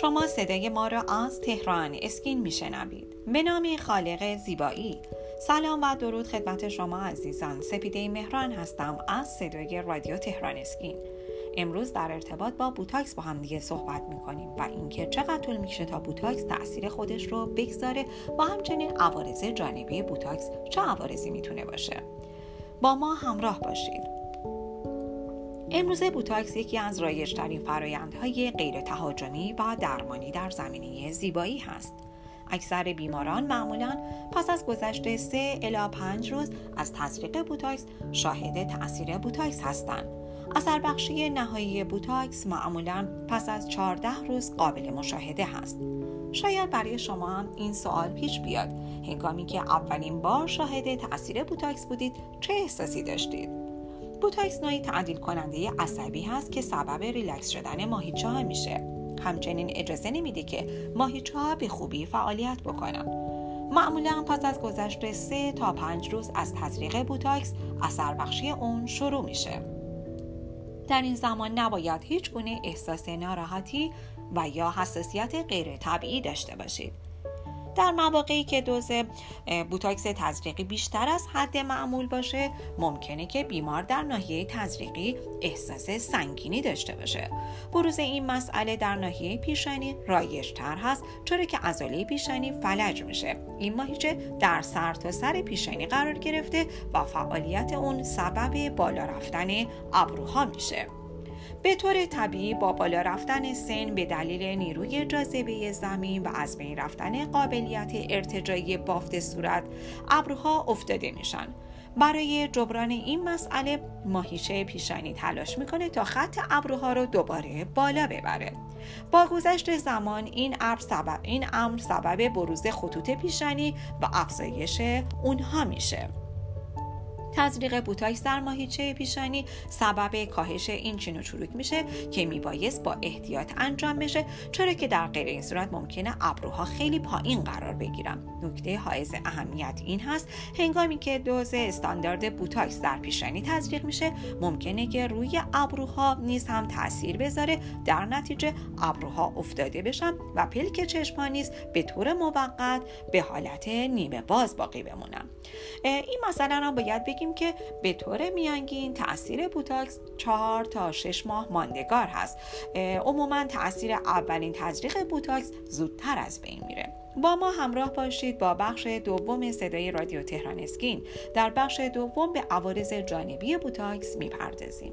شما صدای ما را از تهران اسکین میشنوید. به نام خالق زیبایی. سلام و درود خدمت شما عزیزان. سپیده مهران هستم از صدای رادیو تهران اسکین. امروز در ارتباط با بوتاکس با هم دیگه صحبت می‌کنیم و اینکه چقدر طول می‌کشه تا بوتاکس تاثیر خودش رو بگذاره و همچنین عوارض جانبی بوتاکس چه عوارضی می‌تونه باشه. با ما همراه باشید. امروزه بوتاکس یکی از رایجترین فرایندهای غیر تهاجمی و درمانی در زمینه زیبایی هست. اکثر بیماران معمولا پس از گذشت 3 الی 5 روز از تزریق بوتاکس شاهد تاثیر بوتاکس هستند. اثر بخشی نهایی بوتاکس معمولا پس از 14 روز قابل مشاهده هست. شاید برای شما هم این سوال پیش بیاد هنگامی که اولین بار شاهد تاثیر بوتاکس بودید چه احساسی داشتید؟ بوتاکس نوعی تعدیل کننده عصبی هست که سبب ریلکس شدن ماهیچه ها میشه. همچنین اجازه نمیده که ماهیچه ها به خوبی فعالیت بکنن. معمولا پس از گذشت سه تا پنج روز از تزریق بوتاکس اثر بخشی اون شروع میشه. در این زمان نباید هیچ گونه احساس ناراحتی و یا حساسیت غیر طبیعی داشته باشید. در مواقعی که دوز بوتاکس تزریقی بیشتر از حد معمول باشه ممکنه که بیمار در ناحیه تزریقی احساس سنگینی داشته باشه. بروز این مسئله در ناحیه پیشانی رایجتر هست چرا که عضله پیشانی فلج میشه. این ماهیچه در سر تا سر پیشانی قرار گرفته و فعالیت اون سبب بالا رفتن ابروها میشه. به طور طبیعی با بالا رفتن سن به دلیل نیروی جاذبه زمین و از بین رفتن قابلیت ارتجایی بافت صورت ابروها افتاده میشن برای جبران این مسئله ماهیچه پیشانی تلاش می‌کنه تا خط ابروها رو دوباره بالا ببره. با گذشت زمان این امر سبب این امر سبب بروز خطوط پیشانی و افزایش اونها میشه. تزریق بوتاکس در ماهیچه پیشانی سبب کاهش این چین و چروک میشه که میبایست با احتیاط انجام بشه چرا که در غیر این صورت ممکنه ابروها خیلی پایین قرار بگیرن. نکته حائز اهمیت این هست هنگامی که دوز استاندارد بوتاکس در پیشانی تزریق میشه ممکنه که روی ابروها نیز هم تاثیر بذاره در نتیجه ابروها افتاده بشن و پلک چشمها نیز به طور موقت به حالت نیمه باز باقی بمونن. این مسئله هم باید بگیم که به طور میانگین تاثیر بوتاکس 4 تا 6 ماه ماندگار هست. عموما تاثیر اولین تزریق بوتاکس زودتر از بین میره. با ما همراه باشید با بخش دوم صدای رادیو تهران اسکین. در بخش دوم به عوارض جانبی بوتاکس می‌پردازیم.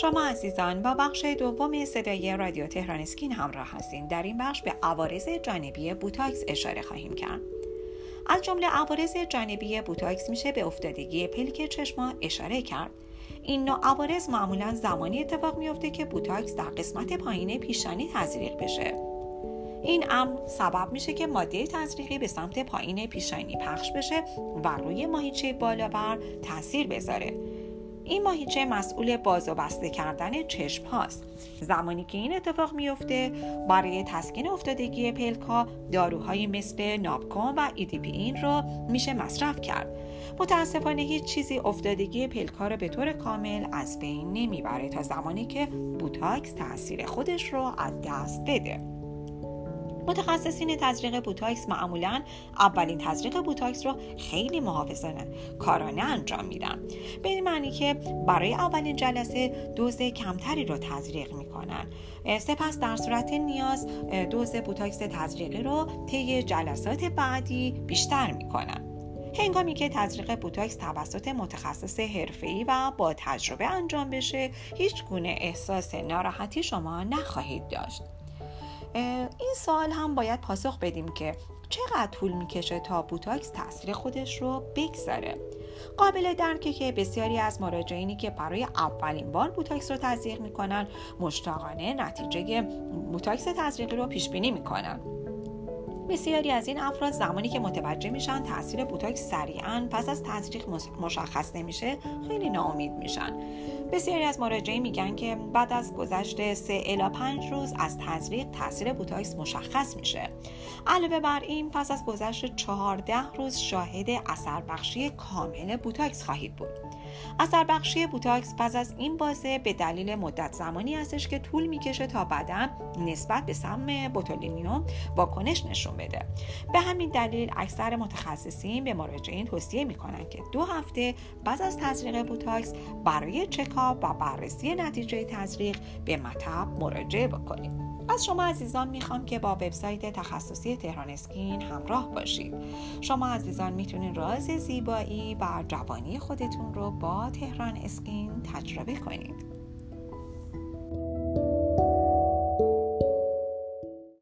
شما عزیزان با بخش دوم صدای رادیو تهران اسکین همراه هستین. در این بخش به عوارض جانبی بوتاکس اشاره خواهیم کرد. از جمله عوارض جانبی بوتاکس میشه به افتادگی پلک چشما اشاره کرد. این نوع عوارض معمولا زمانی اتفاق میافته که بوتاکس در قسمت پایین پیشانی تزریق بشه. این امر سبب میشه که ماده تزریقی به سمت پایین پیشانی پخش بشه و روی ماهیچه بالابر تاثیر بذاره. این ماهیچه مسئول باز و بسته کردن چشم هاست. زمانی که این اتفاق میفته برای تسکین افتادگی پلک ها داروهایی مثل Naphcon و ایدیپین رو میشه مصرف کرد. متاسفانه هیچ چیزی افتادگی پلک ها رو به طور کامل از بین نمی‌بره تا زمانی که بوتاکس تاثیر خودش رو از دست بده. متخصصین تزریق بوتاکس معمولا اولین تزریق بوتاکس رو خیلی محافظانه کارانه انجام میدن. به این معنی که برای اولین جلسه دوز کمتری رو تزریق می‌کنن. سپس در صورت نیاز دوز بوتاکس تزریقی رو طی جلسات بعدی بیشتر می‌کنن. هنگامی که تزریق بوتاکس توسط متخصص حرفه‌ای و با تجربه انجام بشه هیچ گونه احساس ناراحتی شما نخواهید داشت. این سوال هم باید پاسخ بدیم که چقدر طول می‌کشه تا بوتاکس تاثیر خودش رو بگذاره. قابل درکه که بسیاری از مراجعینی که برای اولین بار بوتاکس رو تزریق می‌کنن مشتاقانه نتیجه بوتاکس تزریقی رو پیش بینی می‌کنن. بسیاری از این افراد زمانی که متوجه میشن تاثیر بوتاکس سریعا پس از تزریق مشخص نمیشه خیلی ناامید میشن. بسیاری از مراجعین میگن که بعد از گذشت 3 الی 5 روز از تزریق تاثیر بوتاکس مشخص میشه. علاوه بر این پس از گذشت 14 روز شاهد اثر بخشی کامل بوتاکس خواهید بود. اثر بخشی بوتاکس پس از این بازه به دلیل مدت زمانی هستش که طول می‌کشه تا بدن نسبت به سم بوتولینوم واکنش نشون بده. به همین دلیل اکثر متخصصین به مراجعین توصیه می‌کنن که دو هفته بعد از تزریق بوتاکس برای چکاپ و بررسی نتیجه تزریق به مطب مراجعه بکنید. از شما عزیزان می‌خوام که با وبسایت تخصصی تهران اسکین همراه باشید. شما عزیزان می‌تونید راز زیبایی و جوانی خودتون رو با تهران اسکین تجربه کنید.